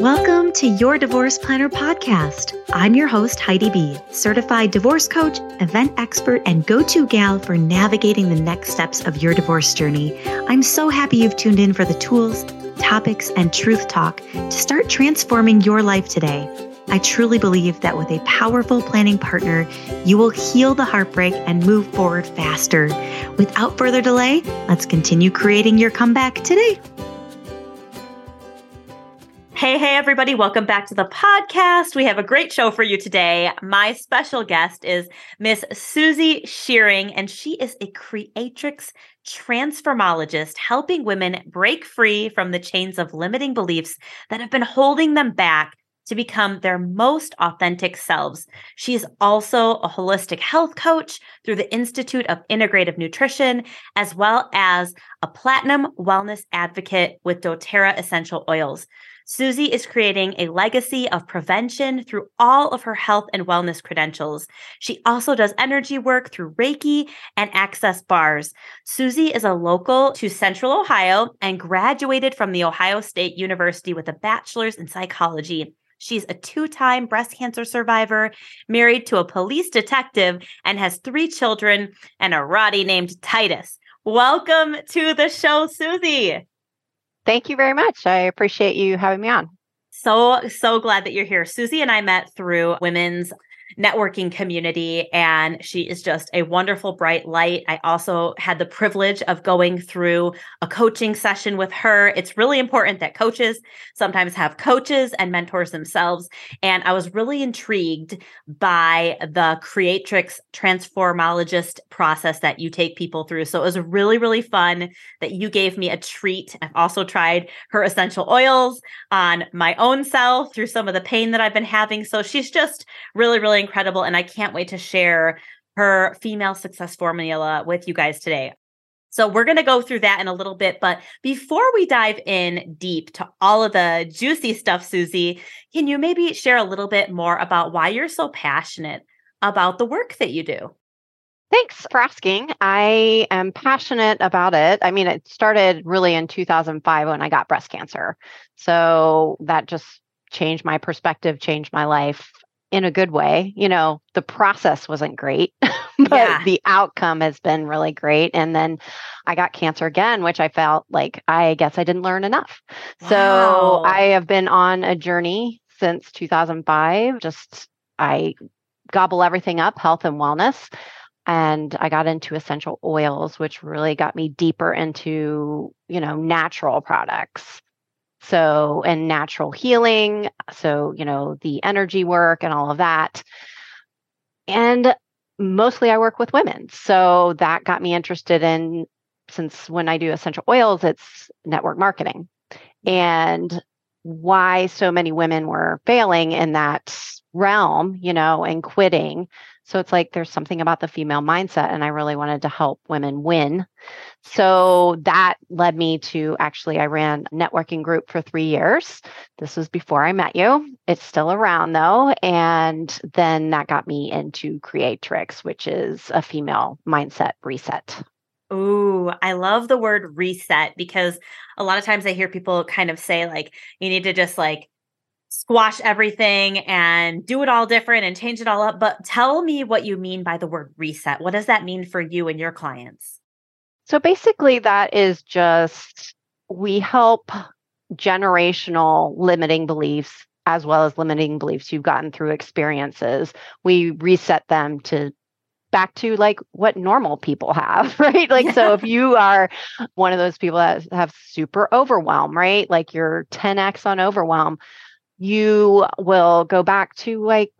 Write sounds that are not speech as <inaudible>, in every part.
Welcome to your Divorce Planner podcast. I'm your host, Heidi Bee, certified divorce coach, event expert, and go to gal for navigating the next steps of your divorce journey. I'm so happy you've tuned in for the tools, topics, and truth talk to start transforming your life today. I truly believe that with a powerful planning partner, you will heal the heartbreak and move forward faster. Without further delay, let's continue creating your comeback today. Hey, hey, everybody. Welcome back to the podcast. We have a great show for you today. My special guest is Miss Susie Schiering, and she is a creatrix transformologist helping women break free from the chains of limiting beliefs that have been holding them back to become their most authentic selves. She's also a holistic health coach through the Institute of Integrative Nutrition, as well as a platinum wellness advocate with doTERRA essential oils. Susie is creating a legacy of prevention through all of her health and wellness credentials. She also does energy work through Reiki and Access Bars. Susie is a local to Central Ohio and graduated from The Ohio State University with a bachelor's in psychology. She's a two time breast cancer survivor, married to a police detective, and has three children and a Rotty named Titus. Welcome to the show, Susie. Thank you very much. I appreciate you having me on. So, so glad that you're here. Susie and I met through women's networking community and she is just a wonderful bright light. I also had the privilege of going through a coaching session with her. It's really important that coaches sometimes have coaches and mentors themselves and I was really intrigued by the creatrix transformologist process that you take people through. So it was really really fun that you gave me a treat. I've also tried her essential oils on my own self through some of the pain that I've been having. So she's just really really incredible. And I can't wait to share her female success formula with you guys today. So we're going to go through that in a little bit. But before we dive in deep to all of the juicy stuff, Susie, can you maybe share a little bit more about why you're so passionate about the work that you do? Thanks for asking. I am passionate about it. I mean, it started really in 2005 when I got breast cancer. So that just changed my perspective, changed my life in a good way. You know, the process wasn't great, <laughs> but yeah. the outcome has been really great. And then I got cancer again, which I felt like I guess I didn't learn enough. Wow. So I have been on a journey since 2005. Just I gobble everything up, health and wellness. And I got into essential oils, which really got me deeper into, you know, natural products so, and natural healing. So, you know, the energy work and all of that. And mostly I work with women. So that got me interested in, since when I do essential oils, it's network marketing. And why so many women were failing in that realm, you know, and quitting. So it's like there's something about the female mindset, and I really wanted to help women win. So that led me to actually, I ran a networking group for three years. This was before I met you. It's still around though. And then that got me into Creatrix, which is a female mindset reset. Ooh, I love the word reset because a lot of times I hear people kind of say, like, you need to just like squash everything and do it all different and change it all up. But tell me what you mean by the word reset. What does that mean for you and your clients? So basically, that is just we help generational limiting beliefs as well as limiting beliefs you've gotten through experiences. We reset them to back to like what normal people have, <laughs> right? Like, yeah. so if you <laughs> are one of those people that have super overwhelm, right? Like you're 10x on overwhelm, you will go back to like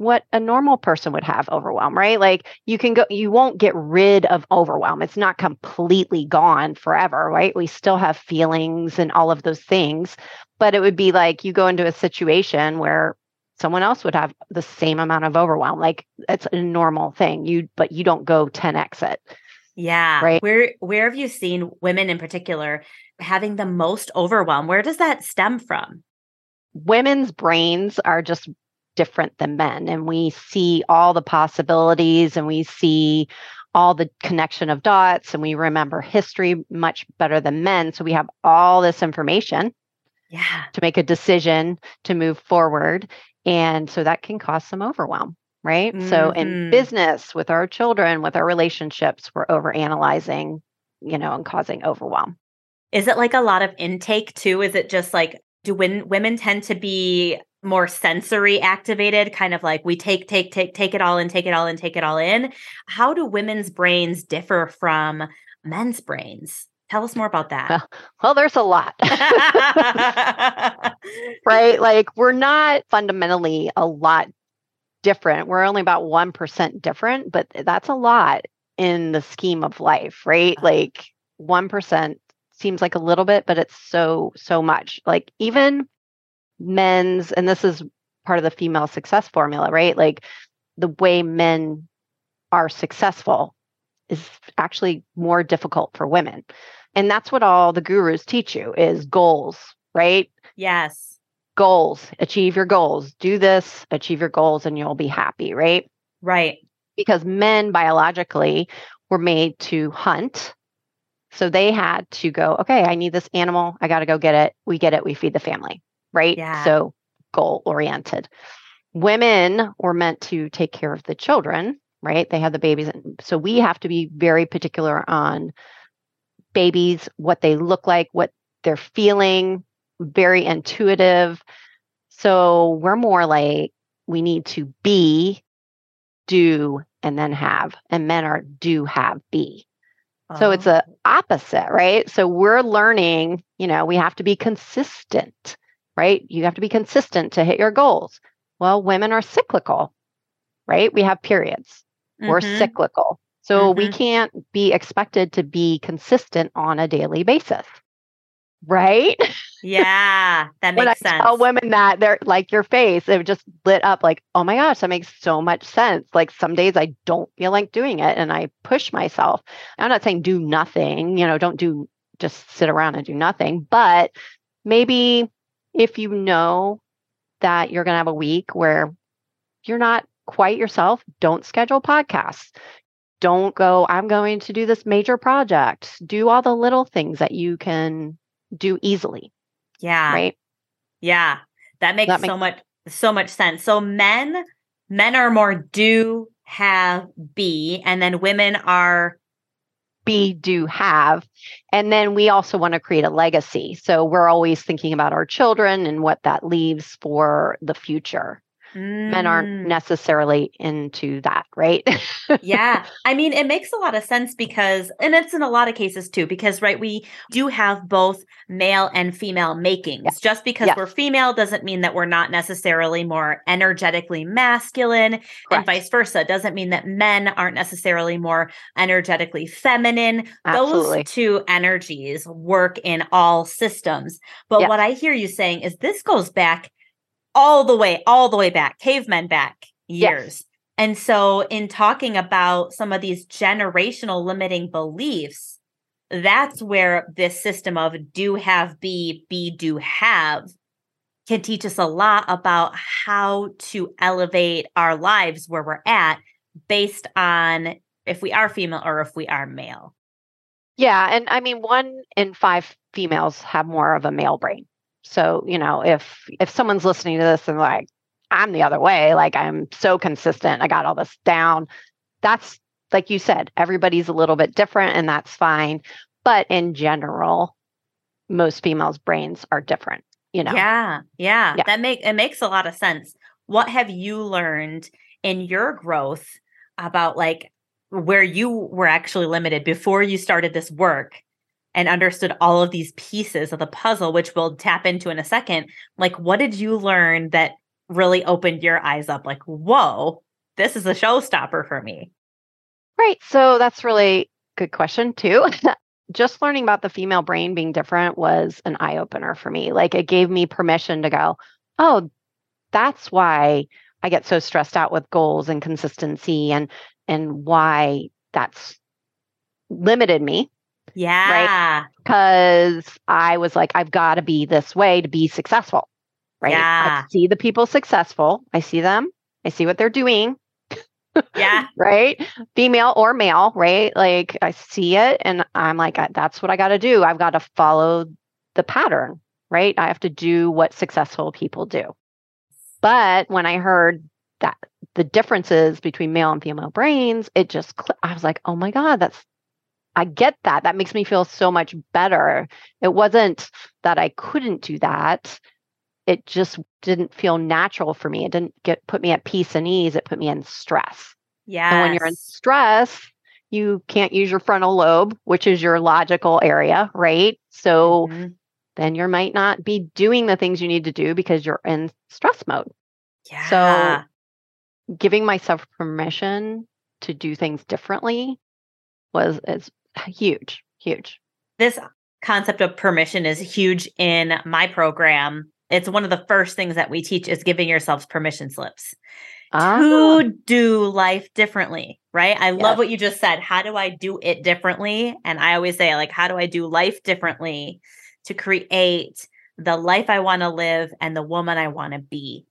what a normal person would have overwhelm, right? Like you can go, you won't get rid of overwhelm. It's not completely gone forever, right? We still have feelings and all of those things, but it would be like you go into a situation where someone else would have the same amount of overwhelm. Like it's a normal thing. You, but you don't go 10x it. Yeah. Right. Where where have you seen women in particular having the most overwhelm? Where does that stem from? Women's brains are just different than men and we see all the possibilities and we see all the connection of dots and we remember history much better than men so we have all this information Yeah. to make a decision to move forward. And so that can cause some overwhelm, right? So in Mhm. business, with our children, with our relationships, we're over analyzing, you know, and causing overwhelm. Is it like a lot of intake too? Is it just like do when women tend to be more sensory activated, kind of like we take, take, take, take it all in, take it all in, take it all in? How do women's brains differ from men's brains? Tell us more about that. Well, there's a lot, <laughs> right? Like we're not fundamentally a lot different. We're only about 1% different, but that's a lot in the scheme of life, right? Uh-huh. Like 1% seems like a little bit, but it's so, so much. Like even men's, and this is part of the female success formula, right? Like the way men are successful is actually more difficult for women. And that's what all the gurus teach you is goals, right? yes. Goals, achieve your goals, do this, achieve your goals, and you'll be happy, right? Right. Because men biologically were made to hunt. So they had to go, okay, I need this animal. I got to go get it. We get it. We feed the family, right? Yeah. So goal oriented. Women were meant to take care of the children, right? They had the babies. And so we have to be very particular on babies, what they look like, what they're feeling, very intuitive. So we're more like we need to be, do, and then have. And men are do, have, be. So it's Oh. a opposite, right? So we're learning, you know, we have to be consistent, right? You have to be consistent to hit your goals. Well, women are cyclical, right? We have periods. We're Mhm. cyclical. So we Mhm. can't be expected to be consistent on a daily basis. Right? <laughs> Yeah, that when I makes sense. tell women that, they're like your face, it just lit up like, oh my gosh, that makes so much sense. Like some days I don't feel like doing it and I push myself. I'm not saying do nothing, you know, don't do just sit around and do nothing. But maybe if you know that you're going to have a week where you're not quite yourself, don't schedule podcasts. Don't go, I'm going to do this major project. Do all the little things that you can do easily, yeah. right? Yeah. That makes That so makes- much so much sense. So men men are more do have be and then women are be, do, have. And then we also want to create a legacy. So we're always thinking about our children and what that leaves for the future. Men aren't Mm, necessarily into that, right? <laughs> yeah. I mean, it makes a lot of sense because, and it's in a lot of cases too, because, right, we do have both male and female makings. Just because Yes. we're female doesn't mean that we're not necessarily more energetically masculine, and vice versa. Doesn't mean that men aren't necessarily more energetically feminine. Absolutely. Those two energies work in all systems. But Yes. what I hear you saying is this goes back all the way, all the way back, cavemen back years. And so, in talking about some of these generational limiting beliefs, that's where this system of do have be, be do have can teach us a lot about how to elevate our lives where we're at based on if we are female or if we are male. Yeah, and I mean one in 5 females have more of a male brain. So, you know, if if someone's listening to this and like I'm the other way, like I'm so consistent, I got all this down. That's like you said, everybody's a little bit different and that's fine, but in general, most females' brains are different, you know. Yeah, yeah, Yeah. That make it makes a lot of sense. What have you learned in your growth about like where you were actually limited before you started this work and understood all of these pieces of the puzzle, which we'll tap into in a second? Like, what did you learn that really opened your eyes up? Like, whoa, this is a showstopper for me. Right. So that's really good question too. <laughs> Just learning about the female brain being different was an eye opener for me. Like it gave me permission to go, oh, that's why I get so stressed out with goals and consistency and and why that's limited me Yeah. because I was like, I've got to be this way to be successful. Right. Yeah. I see the people successful. I see them. I see what they're doing Yeah. <laughs> right? Female or male, right? Like I see it and I'm like, that's what I got to do. I've got to follow the pattern, right? I have to do what successful people do. But when I heard that the differences between male and female brains, it just, I was like, oh my God, that's, I get that. That makes me feel so much better. It wasn't that I couldn't do that. It just didn't feel natural for me. It didn't get put me at peace and ease. It put me in stress. Yeah. And when you're in stress, you can't use your frontal lobe, which is your logical area, right? So mm-hmm. then you might not be doing the things you need to do because you're in stress mode. Yeah. So giving myself permission to do things differently was is huge, huge. This concept of permission is huge in my program. It's one of the first things that we teach is giving yourselves permission slips ah. to do life differently, right? I yes. love what you just said. How do I do it differently? And I always say like how do I do life differently to create the life I want to live and the woman I want to be?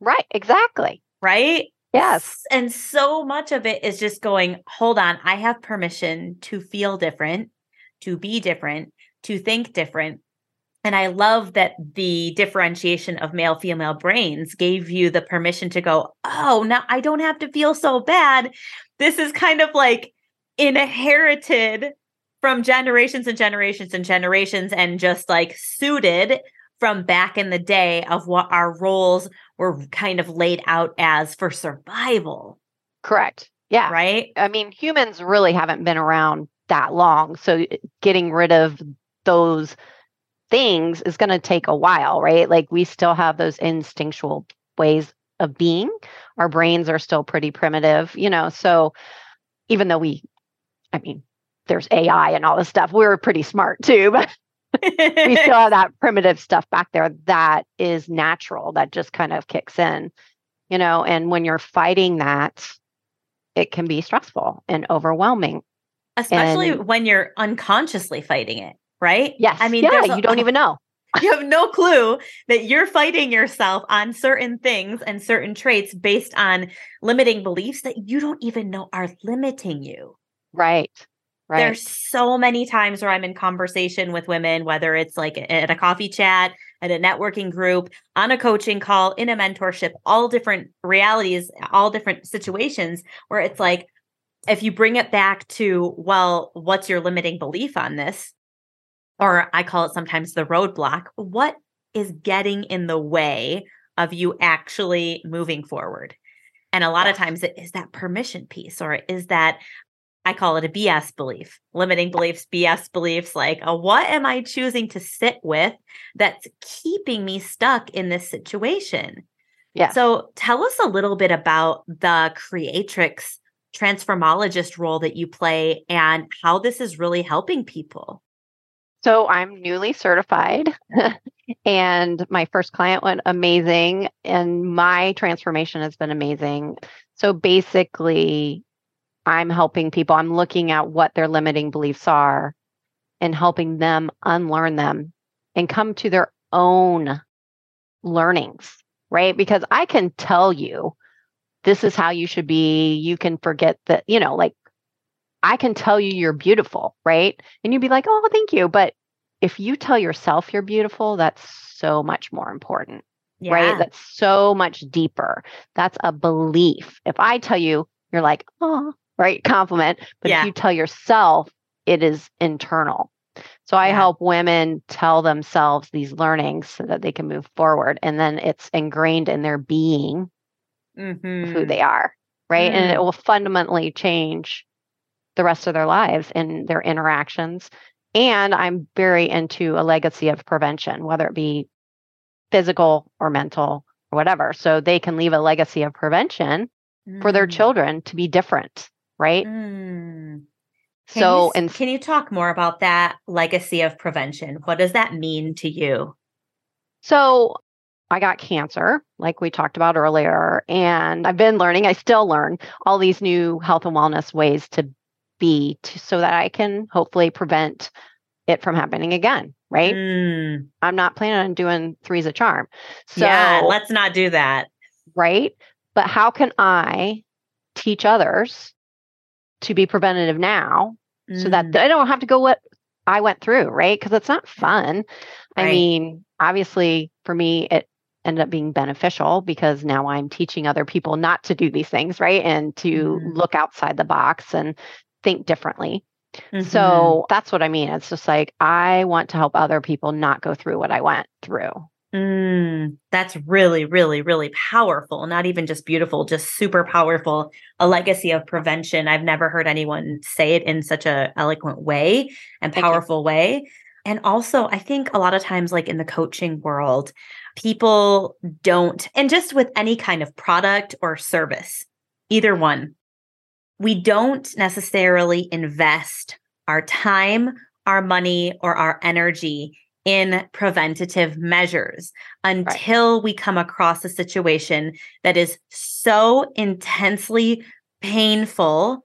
Right, exactly. Right? Yes. And so much of it is just going, hold on, I have permission to feel different, to be different, to think different. And I love that the differentiation of male female brains gave you the permission to go, oh, now I don't have to feel so bad. This is kind of like inherited from generations and generations and generations and just like suited from back in the day of what our roles were kind of laid out as for survival. Correct. Yeah. Right. I mean, humans really haven't been around that long. So uh, getting rid of those things is going to take a while, right? Like we still have those instinctual ways of being. Our brains are still pretty primitive, you know. So even though we, I mean, there's AI and all this stuff, we're pretty smart too, <laughs> but we still have <laughs> that primitive stuff back there that is natural that just kind of kicks in you know and when you're fighting that it can be stressful and overwhelming. Especially and, when you're unconsciously fighting it right? Yes. I mean yeah, a, you don't even know. <laughs> you have no clue that you're fighting yourself on certain things and certain traits based on limiting beliefs that you don't even know are limiting you. Right Right. There's so many times where I'm in conversation with women, whether it's like at a coffee chat, at a networking group, on a coaching call, in a mentorship, all different realities, all different situations where it's like, if you bring it back to, well, what's your limiting belief on this? Or I call it sometimes the roadblock. What is getting in the way of you actually moving forward? And a lot of times it is that permission piece, or is that I call it a BS belief, limiting beliefs, BS beliefs. Like, uh, what am I choosing to sit with that's keeping me stuck in this situation? Yeah. So tell us a little bit about the creatrix transformologist role that you play and how this is really helping people. So I'm newly certified <laughs> and my first client went amazing and my transformation has been amazing. So basically, I'm helping people, I'm looking at what their limiting beliefs are and helping them unlearn them and come to their own learnings, right? Because I can tell you this is how you should be. You can forget that, you know, like I can tell you you're beautiful, right? And you'd be like, oh, thank you. But if you tell yourself you're beautiful, that's so much more important, yeah. right? That's so much deeper. That's a belief. If I tell you, you're like, oh, right? Compliment. But yeah. if you tell yourself, it is internal. So I yeah. help women tell themselves these learnings so that they can move forward. And then it's ingrained in their being mm-hmm. who they are, right? Mm. And it mm. will fundamentally change the rest of their lives and their interactions. And I'm very into a legacy of prevention, whether it be physical or mental or whatever. So they can leave a legacy of prevention mm. for their mm. children to be different right? Mm. so, and can you talk more about that legacy of prevention? What does that mean to you? So, I got cancer, like we talked about earlier, and I've been learning, I still learn all these new health and wellness ways to be to, so that I can hopefully prevent it from happening again, right? Mm. I'm not planning on doing three's a charm. So, yeah, let's not do that. Right. But how can I teach others to be preventative now mm. so that mm. they don't have to go what I went through, right? Because it's not fun. I mean, obviously for me, it ended up being beneficial because now I'm teaching other people not to do these things, right? And to Mhm. look outside the box and think differently. Mhm. So that's what I mean. It's just like I want to help other people not go through what I went through. Mm, that's really, really, really powerful. Not even just beautiful, just super powerful. A legacy of prevention. I've never heard anyone say it in such a eloquent way and powerful way. And also, I think a lot of times, like in the coaching world, people don't, and just with any kind of product or service, either one, we don't necessarily invest our time, our money, or our energy in preventative measures until we come across a situation that is so intensely painful.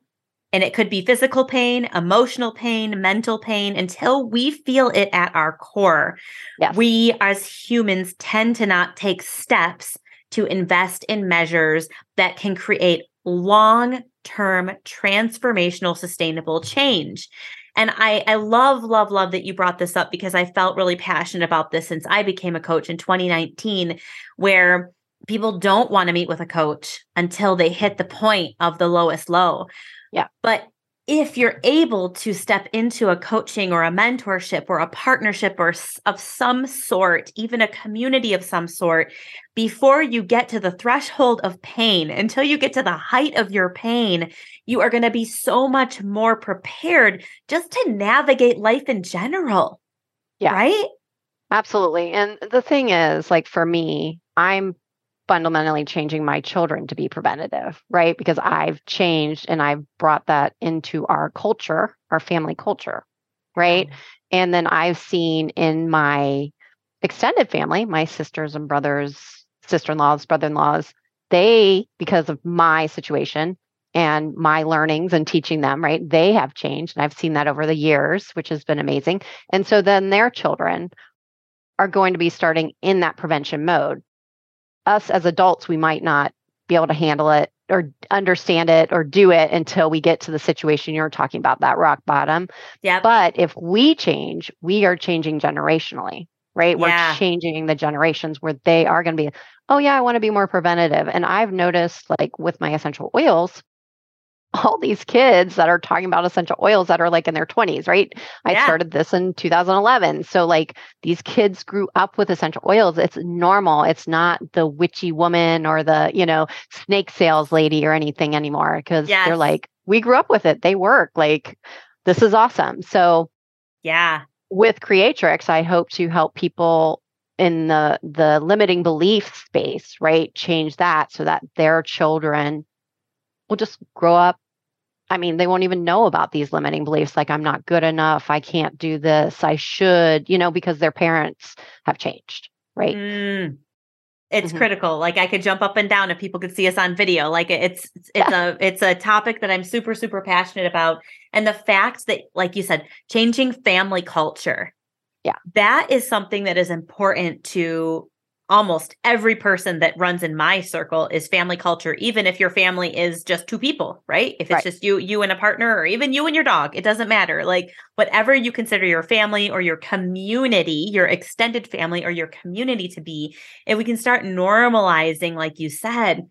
And it could be physical pain, emotional pain, mental pain, until we feel it at our core. Yes. We as humans tend to not take steps to invest in measures that can create long term transformational sustainable change. And I, I love, love, love that you brought this up because I felt really passionate about this since I became a coach in 2019, where people don't want to meet with a coach until they hit the point of the lowest low. Yeah. But if you're able to step into a coaching or a mentorship or a partnership or of some sort, even a community of some sort, before you get to the threshold of pain, until you get to the height of your pain, you are going to be so much more prepared just to navigate life in general. Yeah. Right? Absolutely. And the thing is, like for me, I'm fundamentally changing my children to be preventative, right? Because I've changed and I've brought that into our culture, our family culture, right? Mm-hmm. And then I've seen in my extended family, my sisters and brothers, sister in laws, brother in laws, they, because of my situation and my learnings and teaching them, right, they have changed. And I've seen that over the years, which has been amazing. And so then their children are going to be starting in that prevention mode. Us as adults, we might not be able to handle it or understand it or do it until we get to the situation you're talking about, that rock bottom. Yep. But if we change, we are changing generationally, right? Yeah. We're changing the generations where they are going to be, oh, yeah, I want to be more preventative. And I've noticed, like with my essential oils, all these kids that are talking about essential oils that are like in their 20s, right? I Yeah. started this in 2011. So, like, these kids grew up with essential oils. It's normal. It's not the witchy woman or the, you know, snake sales lady or anything anymore because Yes. they're like, we grew up with it. They work. Like, this is awesome. So, yeah. with Creatrix, I hope to help people in the the limiting belief space, right? Change that so that their children will just grow up. I mean, they won't even know about these limiting beliefs like I'm not good enough, I can't do this, I should, you know, because their parents have changed, right? Mm. It's Mhm. critical. Like I could jump up and down if people could see us on video. Like it's it's a it's a topic that I'm super super passionate about and the fact that like you said changing family culture. Yeah. That is something that is important to almost every person that runs in my circle is family culture even if your family is just two people, right? If it's Right. just you you and a partner or even you and your dog, it doesn't matter. Like whatever you consider your family or your community, your extended family or your community to be, if we can start normalizing, like you said,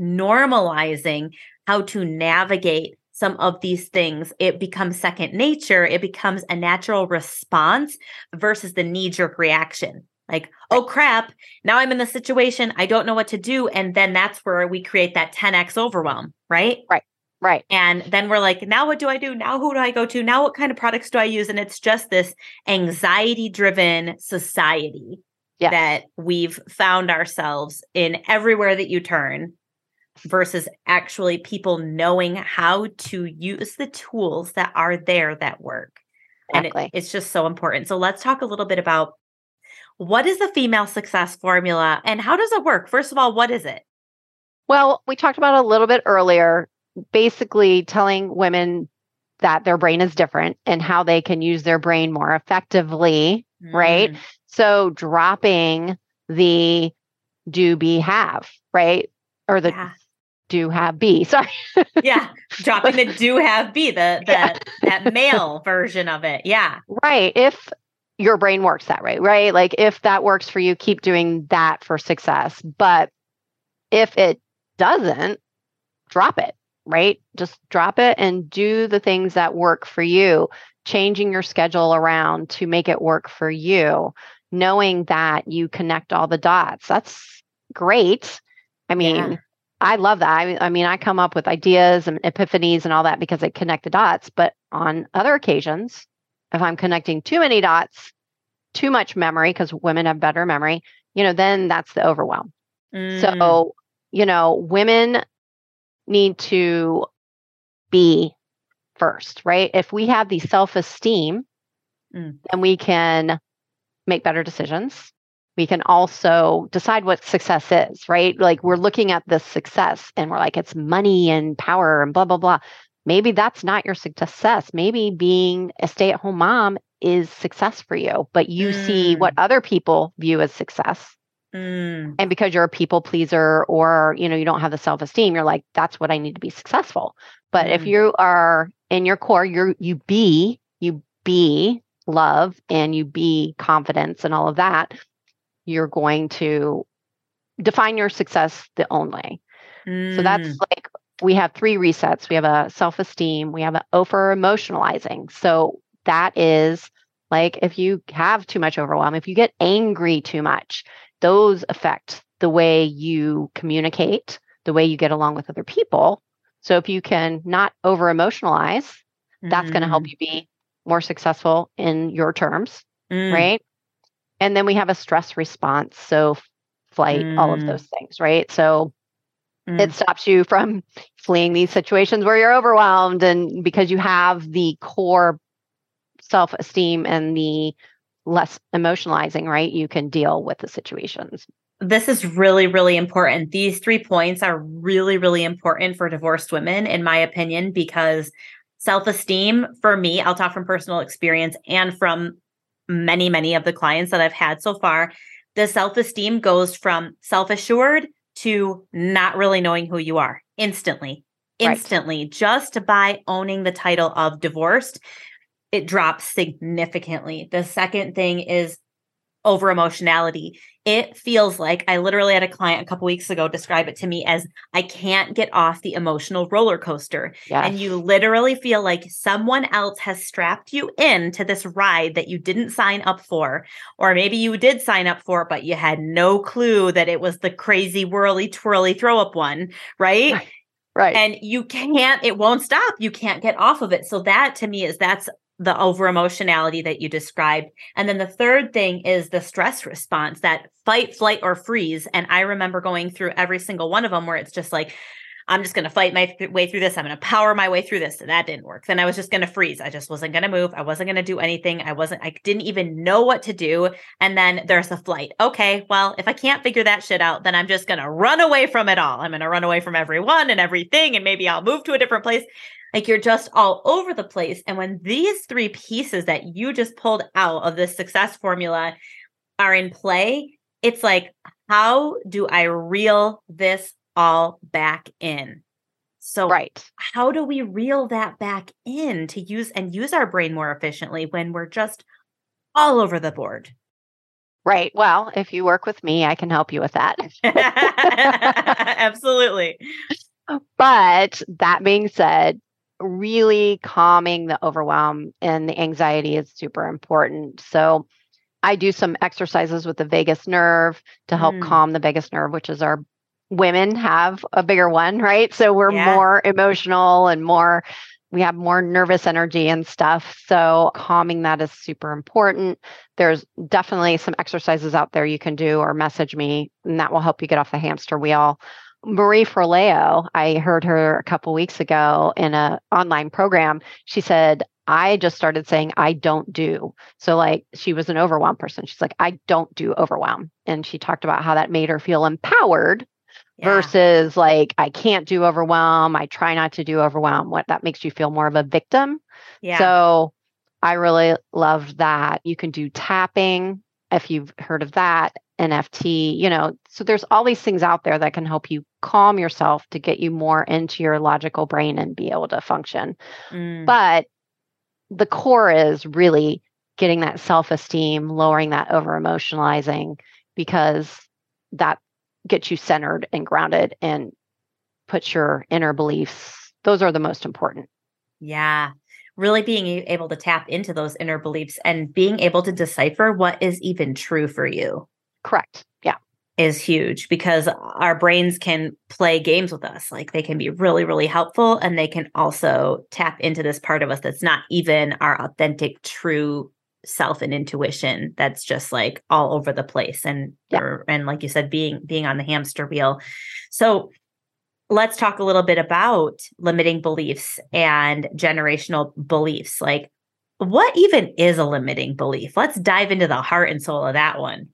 normalizing how to navigate some of these things, it becomes second nature. It becomes a natural response versus the knee jerk reaction. Like, oh crap, now I'm in the situation. I don't know what to do. And then that's where we create that 10x overwhelm, right? Right. Right. And then we're like, now what do I do? Now who do I go to? Now what kind of products do I use? And it's just this anxiety driven society Yes. that we've found ourselves in everywhere that you turn versus actually people knowing how to use the tools that are there that work. And it- Exactly. it's just so important. So let's talk a little bit about what is the female success formula and how does it work? First of all, what is it? Well, we talked about it a little bit earlier, basically telling women that their brain is different and how they can use their brain more effectively. Right. Mm, So dropping the do be have, right? Or the yeah. do have be. <laughs> Sorry. yeah. Dropping the do have be, the, <laughs> the yeah. that male version of it. Yeah. Right. If your brain works that way, right? Like if that works for you, keep doing that for success. But if it doesn't, drop it, right? Just drop it and do the things that work for you, changing your schedule around to make it work for you, knowing that you connect all the dots. That's great. I mean, yeah. I love that. I, I, mean, I come up with ideas and epiphanies and all that because I connect the dots. But on other occasions, if I'm connecting too many dots, too much memory, because women have better memory, you know, then that's the overwhelm. Mm. So, you know, women need to be first, right? If we have the self esteem, mm. then we can make better decisions we can also decide what success is, right? Like we're looking at this success and we're like, it's money and power and blah, blah, blah. Maybe that's not your success. Maybe being a stay at home mom is success for you, but you mm. see what mm. other people view as success. Mm. And because you're a people pleaser or, you know, you don't have the self-esteem, you're like, that's what I need to be successful. But mm. if you are in your core, you're you be, you be love and you be confidence and all of that, you're going to define your success the only. Mm. So that's mm. like we have three resets. We have a self-esteem, we have an over emotionalizing. So that is like if you have too much overwhelm, if you get angry too much, those affect the way you communicate, the way you get along with other people. So if you can not over emotionalize, mm-hmm. that's going to help you be more successful in your terms, mm. right? And then we have a stress response. So, flight, mm. all of mm. those things, right? So, mm. it stops you from fleeing these situations where you're overwhelmed. And because you have the core self esteem and the less emotionalizing, right? You can deal with the situations. This is really, really important. These three points are really, really important for divorced women, in my opinion, because self esteem for me, I'll talk from personal experience and from many, many of the clients that I've had so far, the self esteem goes from self assured to not really knowing who you are instantly. Instantly, right. just by owning the title of divorced, it drops significantly. The second thing is over emotionality. It feels like I literally had a client a couple weeks ago describe it to me as I can't get off the emotional roller coaster. Yes. And you literally feel like someone else has strapped you in to this ride that you didn't sign up for. Or maybe you did sign up for, but you had no clue that it was the crazy whirly twirly throw up one, right? right. Right. And you can't, it won't stop. You can't get off of it. So that to me is that's the over emotionality that you described. And then the third thing is the stress response, that fight, flight, or freeze. And I remember going through every single one of them where it's just like, I'm just going to fight my way through this. I'm going to power my way through this. And that didn't work. Then I was just going to freeze. I just wasn't going to move. I wasn't going to do anything. I wasn't, I didn't even know what to do. And then there's the flight. Okay. Well, if I can't figure that shit out, then I'm just going to run away from it all. I'm going to run away from everyone and everything. And maybe I'll move to a different place. Like you're just all over the place. And when these three pieces that you just pulled out of this success formula are in play, it's like, how do I reel this all back in? So, right. how do we reel that back in to use and use our brain more efficiently when we're just all over the board? Right. Well, if you work with me, I can help you with that. <laughs> Absolutely. But that being said, really calming the overwhelm and the anxiety is super important. So I do some exercises with the vagus nerve to help mm. calm the vagus nerve, which is our women have a bigger one, right? So we're yeah. more emotional and more we have more nervous energy and stuff. So calming that is super important. There's definitely some exercises out there you can do or message me and that will help you get off the hamster wheel. Marie Forleo, I heard her a couple weeks ago in an online program. She said, I just started saying, I don't do. So, like, she was an overwhelmed person. She's like, I don't do overwhelm. And she talked about how that made her feel empowered yeah. versus like, I can't do overwhelm. I try not to do overwhelm. What that makes you feel more of a victim. Yeah. So, I really loved that. You can do tapping if you've heard of that EFT, you know, so there's all these things out there that can help you calm yourself to get you more into your logical brain and be able to function. Mm. But the core is really getting that self esteem, lowering that over emotionalizing, because that gets you centered and grounded and puts your inner beliefs. Those are the most important. Yeah really being able to tap into those inner beliefs and being able to decipher what is even true for you. Correct. Yeah. Is huge because our brains can play games with us. Like they can be really, really helpful. And they can also tap into this part of us that's not even our authentic, true self and intuition that's just like all over the place and yeah. or, and like you said being being on the hamster wheel so let's talk a little bit about limiting beliefs and generational beliefs. Like, what even is a limiting belief? Let's dive into the heart and soul of that one.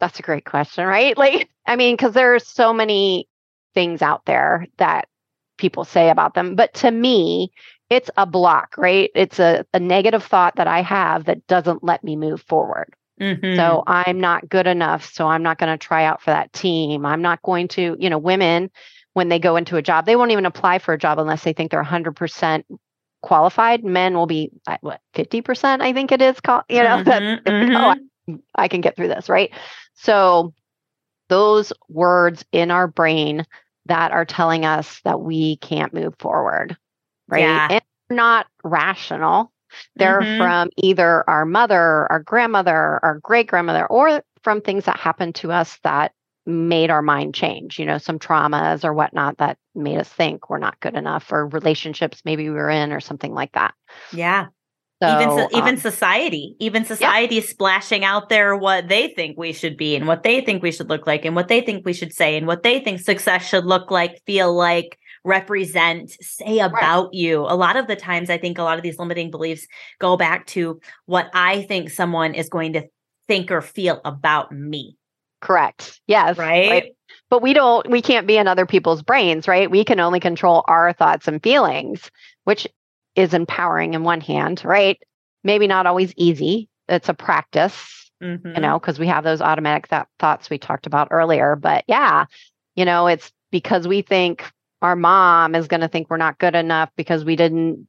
That's a great question, right? Like, I mean, because there are so many things out there that people say about them. But to me, it's a block, right? It's a, a negative thought that I have that doesn't let me move forward. Mm-hmm. So I'm not good enough. So I'm not going to try out for that team. I'm not going to, you know, women when they go into a job. They won't even apply for a job unless they think they're 100% qualified. Men will be what 50%, I think it is called, you know, mm-hmm, mm-hmm. oh, I, I can get through this, right? So those words in our brain that are telling us that we can't move forward, right? Yeah. Not rational. They're mm-hmm. from either our mother, our grandmother, our great grandmother, or from things that happened to us that made our mind change, you know, some traumas or whatnot that made us think we're not good enough or relationships maybe we were in or something like that. Yeah. So, even so, even um, society, even society yeah. splashing out there what they think we should be and what they think we should look like and what they think we should say and what they think success should look like, feel like, represent, say about right. you. A lot of the times I think a lot of these limiting beliefs go back to what I think someone is going to think or feel about me. Correct. Yes. Right? right. But we don't, we can't be in other people's brains, right? We can only control our thoughts and feelings, which is empowering in one hand, right? Maybe not always easy. It's a practice, mm-hmm. you know, because we have those automatic th- thoughts we talked about earlier. But yeah, you know, it's because we think our mom is going to think we're not good enough because we didn't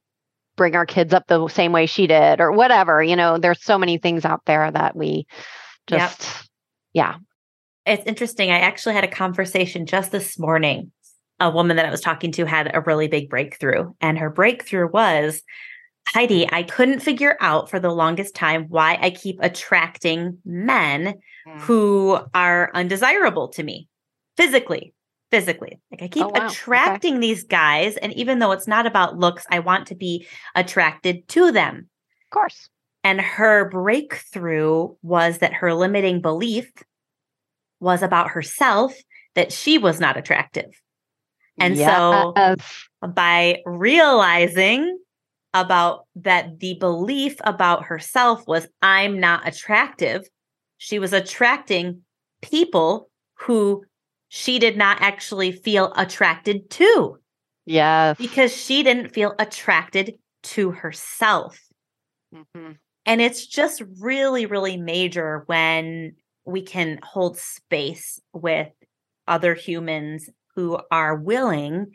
bring our kids up the same way she did or whatever. You know, there's so many things out there that we just, yep. yeah, it's interesting. I actually had a conversation just this morning. A woman that I was talking to had a really big breakthrough, and her breakthrough was Heidi, I couldn't figure out for the longest time why I keep attracting men mm. who are undesirable to me physically. Physically, like I keep oh, wow. attracting okay. these guys, and even though it's not about looks, I want to be attracted to them. Of course. And her breakthrough was that her limiting belief was about herself that she was not attractive. And yes. so by realizing about that the belief about herself was I'm not attractive, she was attracting people who she did not actually feel attracted to. Yeah. Because she didn't feel attracted to herself. Mm-hmm. And it's just really, really major when we can hold space with other humans who are willing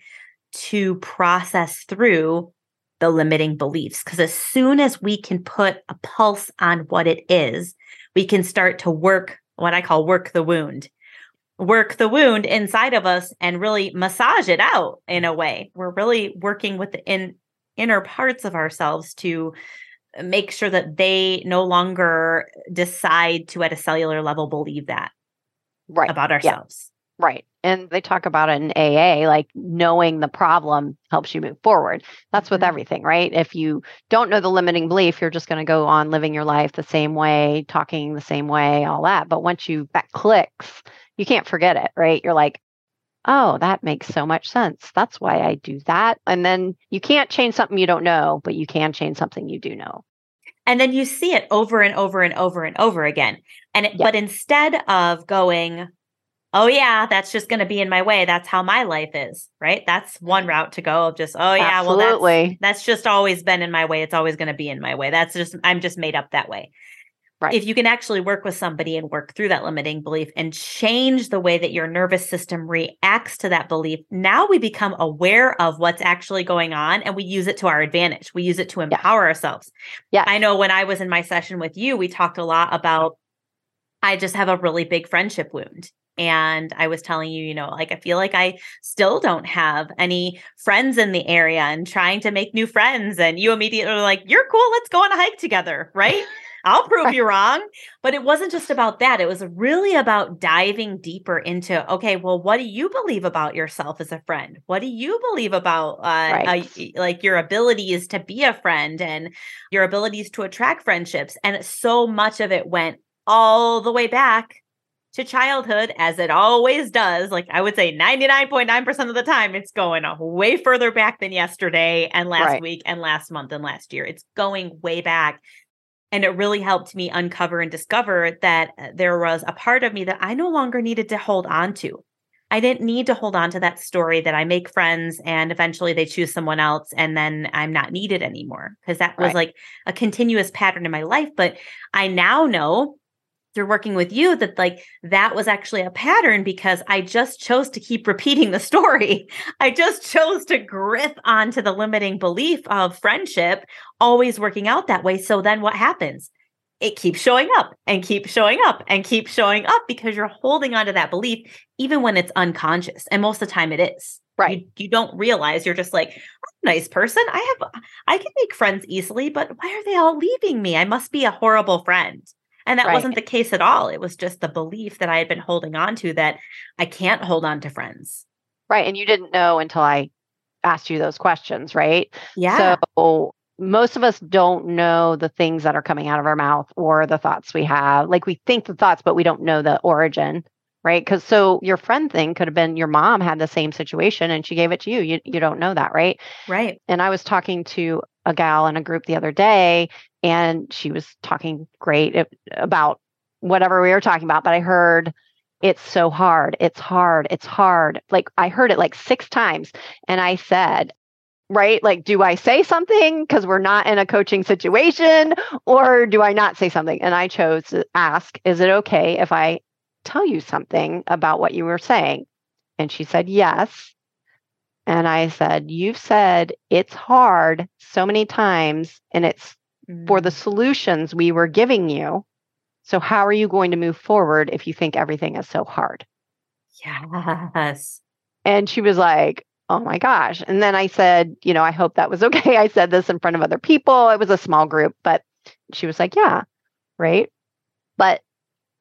to process through the limiting beliefs. Because as soon as we can put a pulse on what it is, we can start to work what I call work the wound, work the wound inside of us and really massage it out in a way. We're really working with the in, inner parts of ourselves to make sure that they no longer decide to at a cellular level believe that right about ourselves yeah. right and they talk about it in AA like knowing the problem helps you move forward that's mm-hmm. with everything right if you don't know the limiting belief you're just going to go on living your life the same way talking the same way all that but once you that clicks you can't forget it right you're like oh, that makes so much sense. That's why I do that. And then you can't change something you don't know, but you can change something you do know. And then you see it over and over and over and over again. And it, but instead of going, oh yeah, that's just going to be in my way. That's how my life is, right? That's one route to go of just, oh yeah, Absolutely. well that's, that's just always been in my way. It's always going to be in my way. That's just I'm just made up that way. Right. If you can actually work with somebody and work through that limiting belief and change the way that your nervous system reacts to that belief, now we become aware of what's actually going on and we use it to our advantage. We use it to empower yeah. ourselves. Yeah. I know when I was in my session with you, we talked a lot about I just have a really big friendship wound. And I was telling you, you know, like I feel like I still don't have any friends in the area and trying to make new friends. And you immediately were like, you're cool. Let's go on a hike together. Right. <laughs> I'll prove you wrong. But it wasn't just about that. It was really about diving deeper into okay, well, what do you believe about yourself as a friend? What do you believe about uh, right. uh, like your abilities to be a friend and your abilities to attract friendships? And so much of it went all the way back to childhood as it always does. Like I would say 99.9% of the time, it's going way further back than yesterday and last right. week and last month and last year. It's going way back. And it really helped me uncover and discover that uh, there was a part of me that I no longer needed to hold on to. I didn't need to hold on to that story that I make friends and eventually they choose someone else and then I'm not needed anymore because that was right. like a continuous pattern in my life. But I now know through working with you that like that was actually a pattern because I just chose to keep repeating the story. <laughs> I just chose to grip onto the limiting belief of friendship always working out that way. So then what happens? It keeps showing up and keeps showing up and keeps showing up because you're holding onto that belief even when it's unconscious. And most of the time it is. Right. You, you don't realize you're just like, I'm a nice person. I have I can make friends easily, but why are they all leaving me? I must be a horrible friend. And that right. wasn't the case at all. It was just the belief that I had been holding on to that I can't hold on to friends. Right. And you didn't know until I asked you those questions, right? Yeah. So most of us don't know the things that are coming out of our mouth or the thoughts we have. Like we think the thoughts, but we don't know the origin, right? Because so your friend thing could have been your mom had the same situation and she gave it to you. You you don't know that, right? Right. And I was talking to a gal in a group the other day and she was talking great about whatever we were talking about but i heard it's so hard. It's hard. It's hard. Like i heard it like six times and i said right? Like do i say something because we're not in a coaching situation or do i not say something? And i chose to ask is it okay if i tell you something about what you were saying? And she said yes. And i said you've said it's hard so many times and it's for the mm. solutions we were giving you. So, how are you going to move forward if you think everything is so hard? Yes. And she was like, Oh my gosh. And then I said, You know, I hope that was <laughs> okay. I said this in front of other people. It was a small group, but she was like, Yeah, right. But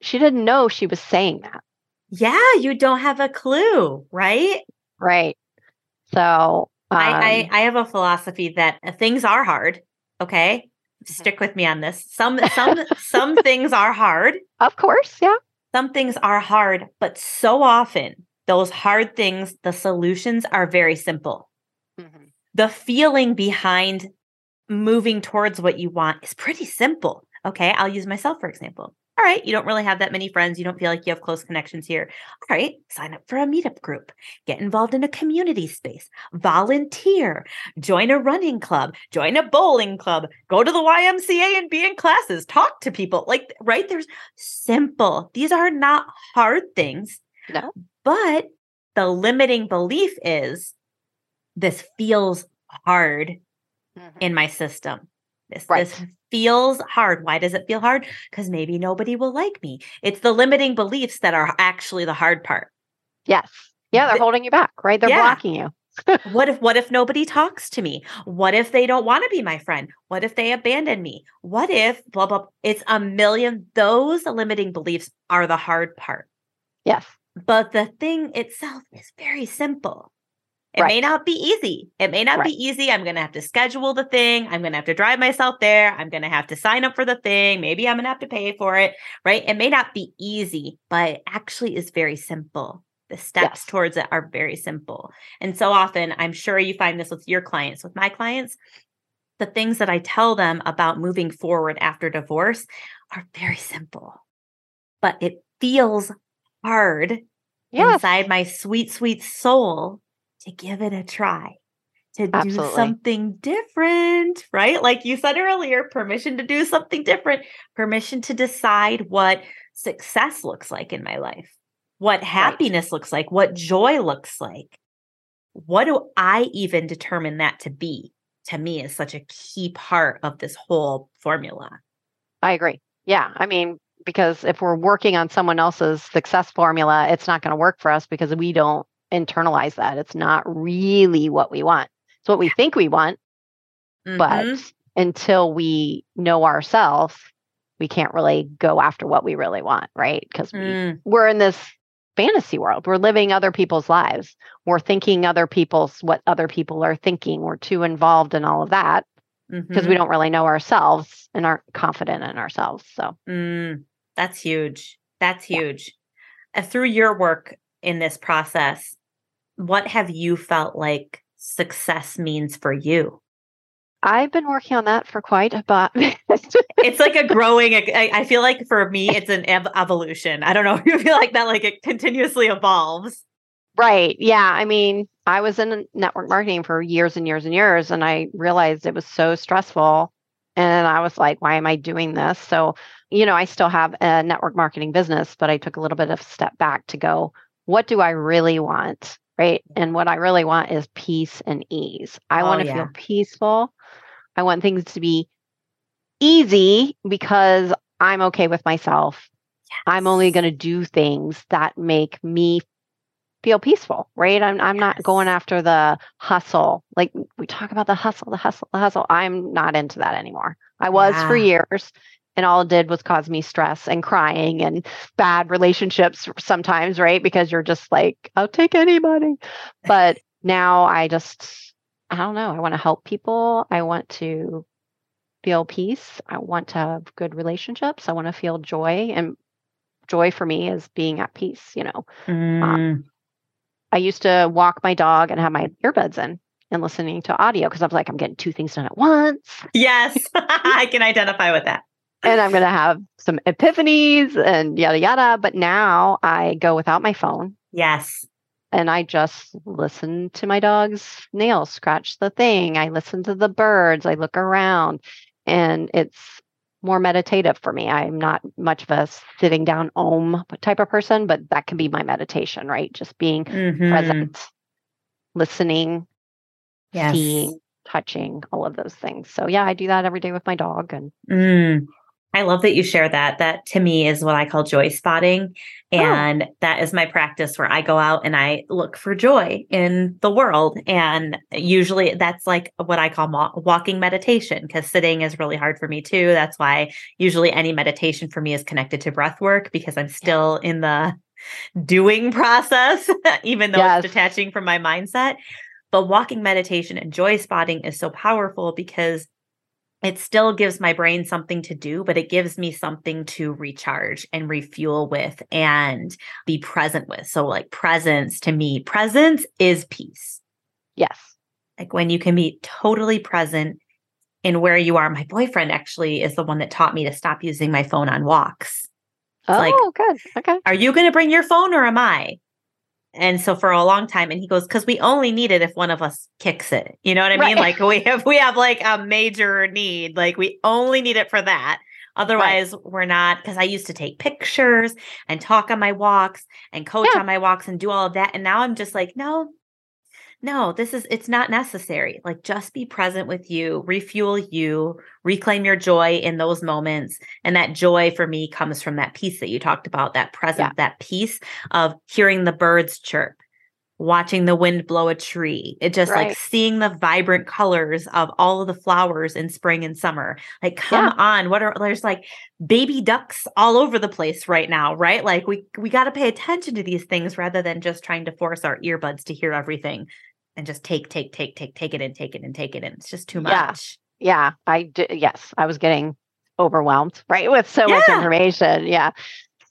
she didn't know she was saying that. Yeah, you don't have a clue, right? Right. So um, I, I, um I have a philosophy that things are hard. Okay. Stick with me on this. Some some some <laughs> things are hard. Of course, yeah. Some things are hard, but so often those hard things, the solutions are very simple. Mm-hmm. The feeling behind moving towards what you want is pretty simple. Okay, I'll use myself for example all right, you don't really have that many friends. You don't feel like you have close connections here. All right, sign up for a meetup group, get involved in a community space, volunteer, join a running club, join a bowling club, go to the YMCA and be in classes, talk to people. Like, right? There's simple. These are not hard things. No. But the limiting belief is this feels hard mm-hmm. in my system. This, right. this feels hard. Why does it feel hard? Because maybe nobody will like me. It's the limiting beliefs that are actually the hard part. Yes. Yeah, they're the, holding you back, right? They're yeah. blocking you. what if what if nobody talks to me? What if they don't want to be my friend? What if they abandon me? What if blah blah it's a million those limiting beliefs are the hard part. Yes. But the thing itself is very simple. It right. may not be easy. It may not right. be easy. I'm going to have to schedule the thing. I'm going to have to drive myself there. I'm going to have to sign up for the thing. Maybe I'm going to have to pay for it. Right. It may not be easy, but it actually is very simple. The steps yes. towards it are very simple. And so often, I'm sure you find this with your clients. With my clients, the things that I tell them about moving forward after divorce are very simple, but it feels hard yes. inside my sweet, sweet soul to give it a try, to Absolutely. do something different, right? Like you said earlier, permission to do something different, permission to decide what success looks like in my life, what happiness looks like, what joy looks like. What do I even determine that to be? To me, is such a key part of this whole formula. I agree. Yeah. I mean, because if we're working on someone else's success formula, it's not going to work for us because we don't internalize that. It's not really what we want. It's what we think we want, Mhm. but until we know ourselves, we can't really go after what we really want, right? Because we, Mm, we're in this fantasy world. We're living other people's lives. We're thinking other people's what other people are thinking. We're too involved in all of that because mhm. we don't really know ourselves and aren't confident in ourselves. So Mm, that's huge. That's Yeah. huge. Uh, through your work in this process, what have you felt like success means for you? I've been working on that for quite a bit. <laughs> It's like a growing. I, I feel like for me, it's an ev- evolution. I don't know <laughs> if you feel like that. Like it continuously evolves. right. Yeah. I mean, I was in network marketing for years and years and years, and I realized it was so stressful. And I was like, why am I doing this? So, you know, I still have a network marketing business, but I took a little bit of a step back to go, what do I really want? Right. And what I really want is peace and ease. I Oh, want to yeah. feel peaceful. I want things to be easy because I'm okay with myself. I'm only going to do things that make me feel peaceful, right? I'm I'm not going after the hustle. Like we talk about the hustle, the hustle, the hustle. I'm not into that anymore. I was for years and all it did was cause me stress and crying and bad relationships sometimes, right? Because you're just like, I'll take anybody. But <laughs> now I just I don't know. I want to help people. I want to feel peace. I want to have good relationships. I want to feel joy and joy for me is being at peace, you know. Mm, I used to walk my dog and have my earbuds in and listening to audio because I was like, I'm getting two things done at once. yes, <laughs> I can <laughs> identify with that. And I'm going to have some epiphanies and yada, yada. But now I go without my phone Yes. and I just listen to my dog's nails scratch the thing. I listen to the birds. I look around and it's more meditative for me. I'm not much of a sitting down om type of person, but that can be my meditation, right? Just being Mhm. present, listening, Yes. seeing, touching, all of those things. So yeah, I do that every day with my dog and Mm. I love that you share that. That to me is what I call joy spotting. Oh. And that is my practice where I go out and I look for joy in the world. And usually that's like what I call mo- walking meditation because sitting is really hard for me too. That's why usually any meditation for me is connected to breath work because I'm still in the doing <laughs> process, even though Yes. it's detaching from my mindset. But walking meditation and joy spotting is so powerful because it still gives my brain something to do, but it gives me something to recharge and refuel with and be present with. So, like, presence to me, presence is peace. yes. Like, when you can be totally present in where you are. My boyfriend actually is the one that taught me to stop using my phone on walks. Oh, like- good. Okay. Are you going to bring your phone or am I? And so for a long time, and he goes, because we only need it if one of us kicks it. You know what I mean? Like we have we have like a major need. Like we only need it for that. Otherwise, we're not because I used to take pictures and talk on my walks and coach Yeah. on my walks and do all of that. And now I'm just like, no, no, this is it's not necessary. Like just be present with you, refuel you, reclaim your joy in those moments. And that joy for me comes from that peace that you talked about, that presence, that peace of hearing the birds chirp, watching the wind blow a tree. It just like seeing the vibrant colors of all of the flowers in spring and summer. Like, come on, what are there's like baby ducks all over the place right now, right? Like we we got to pay attention to these things rather than just trying to force our earbuds to hear everything and just take, take, take, take, take it and take it and take it in. It's just too Yeah. much. Yeah. I did. Yes. I was getting overwhelmed, right? With so much information. Yeah.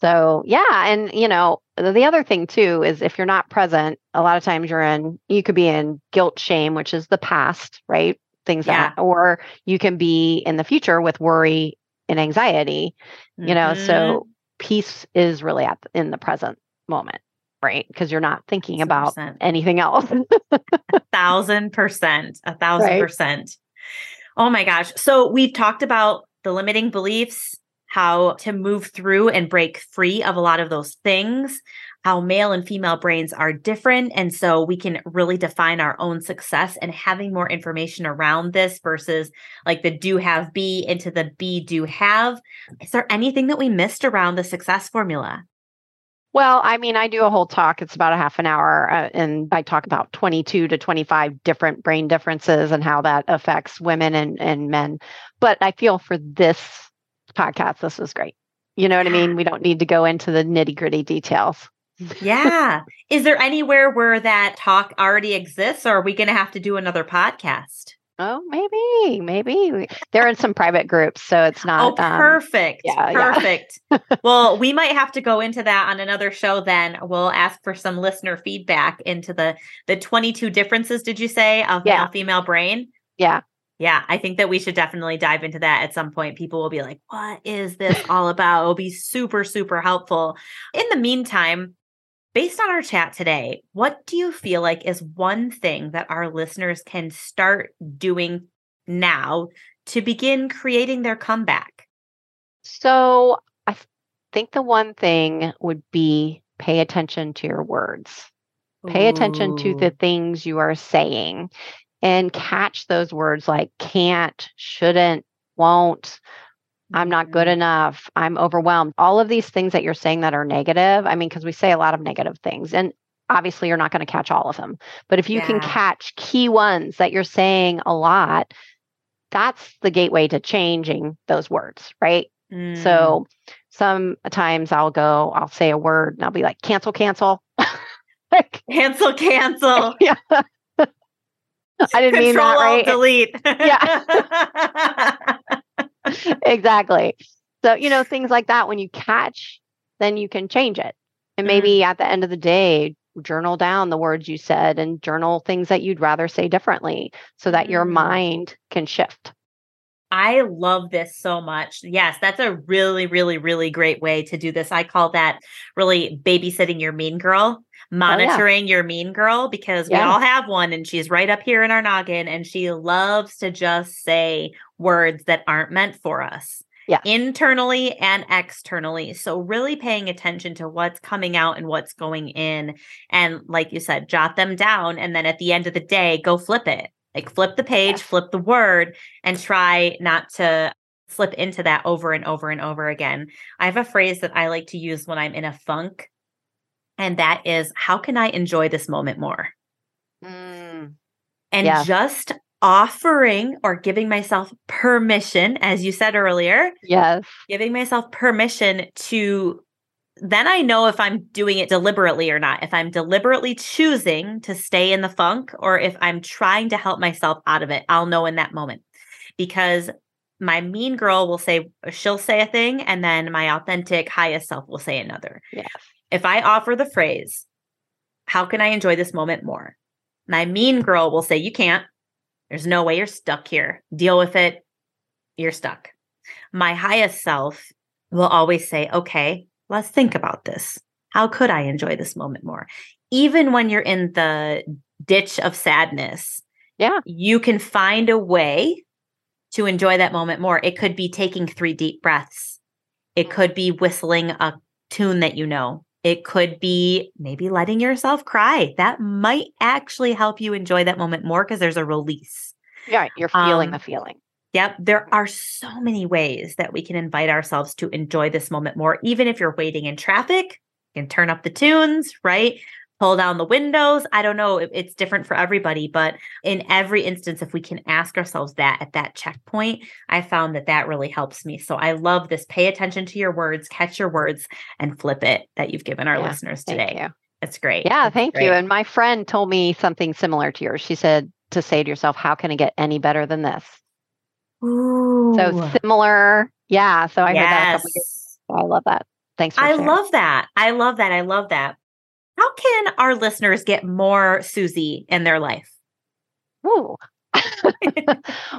So, yeah. And, you know, the the other thing too is if you're not present, a lot of times you're in, you could be in guilt, shame, which is the past, right? Things Yeah. that, or you can be in the future with worry and anxiety, you know? Mhm. So, peace is really at in the present moment. right? Because you're not thinking about anything else. <laughs> a thousand percent, a thousand right? percent. Oh my gosh. So we've talked about the limiting beliefs, how to move through and break free of a lot of those things, how male and female brains are different. And so we can really define our own success and having more information around this versus like the do have be into the be do have. Is there anything that we missed around the success formula? Well, I mean, I do a whole talk. It's about a half an hour, uh, and I talk about 22 to 25 different brain differences and how that affects women and, and men. But I feel for this podcast, this is great. You know what I mean? We don't need to go into the nitty gritty details yeah. Is there anywhere where that talk already exists, or are we going to have to do another podcast? Oh, maybe, maybe they're in some private groups, so it's not. Oh, perfect, um, yeah, perfect. Yeah. <laughs> well, we might have to go into that on another show. Then we'll ask for some listener feedback into the the twenty two differences. Did you say of yeah. male female brain? Yeah, yeah, I think that we should definitely dive into that at some point. People will be like, "What is this all about?" It'll be super, super helpful. In the meantime, Based on our chat today, what do you feel like is one thing that our listeners can start doing now to begin creating their comeback? So, I think the one thing would be pay attention to your words. Pay attention to the things you are saying and catch those words like can't, shouldn't, won't, I'm not good mm-hmm. enough. I'm overwhelmed. All of these things that you're saying that are negative. I mean, because we say a lot of negative things, and obviously you're not going to catch all of them. But if you yeah. can catch key ones that you're saying a lot, that's the gateway to changing those words, right? Mm. So sometimes I'll go, I'll say a word and I'll be like, cancel, cancel. <laughs> like, cancel, cancel. <laughs> Yeah. <laughs> I didn't Control mean that, right? Delete. yeah. <laughs> exactly. So, you know, things like that, when you catch, then you can change it. And maybe mm. at the end of the day, journal down the words you said and journal things that you'd rather say differently so that mm. your mind can shift. I love this so much. Yes, that's a really, really, really great way to do this. I call that really babysitting your mean girl, monitoring oh, yeah. your mean girl, because yeah. we all have one and she's right up here in our noggin and she loves to just say words that aren't meant for us. Yeah. Internally and externally. So, really paying attention to what's coming out and what's going in. And, like you said, jot them down. And then at the end of the day, go flip it like flip the page, flip the word, and try not to slip into that over and over and over again. I have a phrase that I like to use when I'm in a funk, and that is, How can I enjoy this moment more? Mm. And yeah. just offering or giving myself permission, as you said earlier. Yes. Giving myself permission to then I know if I'm doing it deliberately or not. If I'm deliberately choosing to stay in the funk or if I'm trying to help myself out of it, I'll know in that moment. Because my mean girl will say, she'll say a thing, and then my authentic highest self will say another. Yeah. If I offer the phrase, how can I enjoy this moment more? My mean girl will say, you can't. There's no way you're stuck here. Deal with it. You're stuck. My highest self will always say, okay, let's think about this. How could I enjoy this moment more? Even when you're in the ditch of sadness, yeah, you can find a way to enjoy that moment more. It could be taking three deep breaths. It could be whistling a tune that you know. It could be maybe letting yourself cry. That might actually help you enjoy that moment more because there's a release. Yeah, you're feeling um, the feeling. Yep. There are so many ways that we can invite ourselves to enjoy this moment more. Even if you're waiting in traffic, you can turn up the tunes, right? Pull down the windows. I don't know. It's different for everybody, but in every instance, if we can ask ourselves that at that checkpoint, I found that that really helps me. So I love this. Pay attention to your words, catch your words, and flip it that you've given our yeah, listeners today. That's great. Yeah, it's thank great. you. And my friend told me something similar to yours. She said to say to yourself, How can it get any better than this? Ooh. So similar. Yeah. So I yes. heard that a couple years ago. I love that. Thanks I sharing. love that. I love that. I love that. How can our listeners get more Susie in their life? Ooh. <laughs>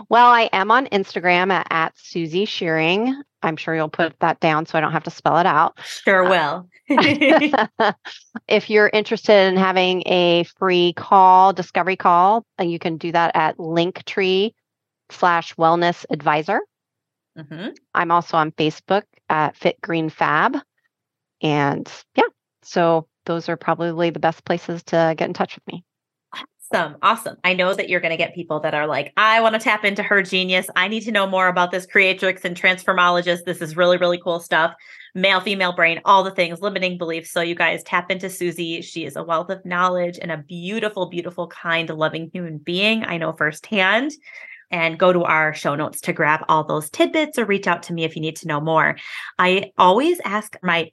well, I am on Instagram at, at Susie Schiering. I'm sure you'll put that down so I don't have to spell it out. Sure will. <laughs> <laughs> if you're interested in having a free call, discovery call, uh, you can do that at Linktree slash wellness advisor. Mm-hmm. I'm also on Facebook at Fit Green Fab. And yeah, so those are probably the best places to get in touch with me. Awesome. Awesome. I know that you're going to get people that are like, I want to tap into her genius. I need to know more about this creatrix and transformologist. This is really, really cool stuff. Male, female brain, all the things, limiting beliefs. So, you guys tap into Susie. She is a wealth of knowledge and a beautiful, beautiful, kind, loving human being. I know firsthand. And go to our show notes to grab all those tidbits or reach out to me if you need to know more. I always ask my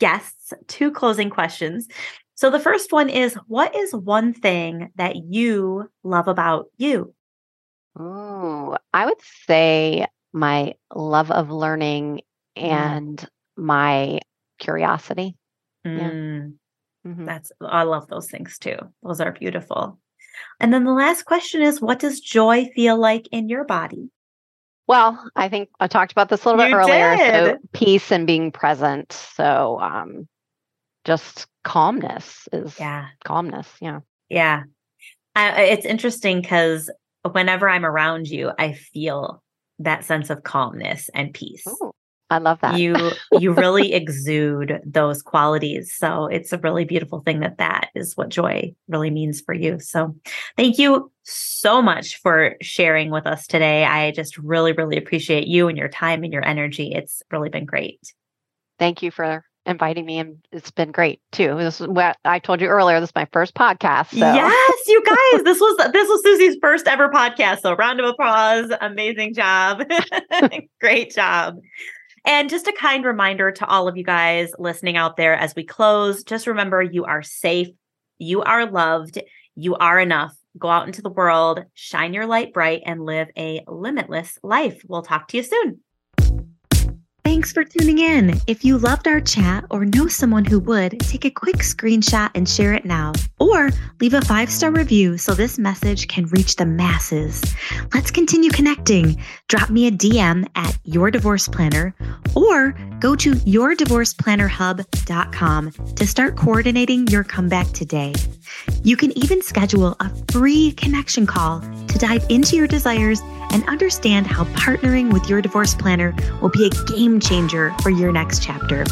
guests two closing questions. So the first one is what is one thing that you love about you? Oh, I would say my love of learning mm. and mm. my curiosity. Mm. Yeah. Mm-hmm. That's I love those things too. Those are beautiful. And then the last question is what does joy feel like in your body? Well, I think I talked about this a little you bit earlier. Did. So peace and being present. So um just calmness is yeah calmness yeah yeah I, it's interesting because whenever i'm around you i feel that sense of calmness and peace Ooh, i love that you you really exude those qualities so it's a really beautiful thing that that is what joy really means for you so thank you so much for sharing with us today i just really really appreciate you and your time and your energy it's really been great thank you for inviting me and it's been great too. This is what I told you earlier. This is my first podcast. So. Yes, you <laughs> guys. this was this was Susie's first ever podcast. So round of applause. Amazing job. <laughs> great job. And just a kind reminder to all of you guys listening out there as we close, just remember you are safe, you are loved, you are enough. Go out into the world, shine your light bright, and live a limitless life. We'll talk to you soon. Thanks for tuning in. If you loved our chat or know someone who would, take a quick screenshot and share it now. Or leave a five star review so this message can reach the masses. Let's continue connecting. Drop me a DM at Your Divorce Planner or go to yourdivorceplannerhub.com to start coordinating your comeback today. You can even schedule a free connection call to dive into your desires and understand how partnering with your divorce planner will be a game changer for your next chapter.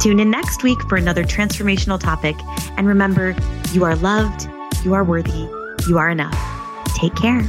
Tune in next week for another transformational topic. And remember, you are loved, you are worthy, you are enough. Take care.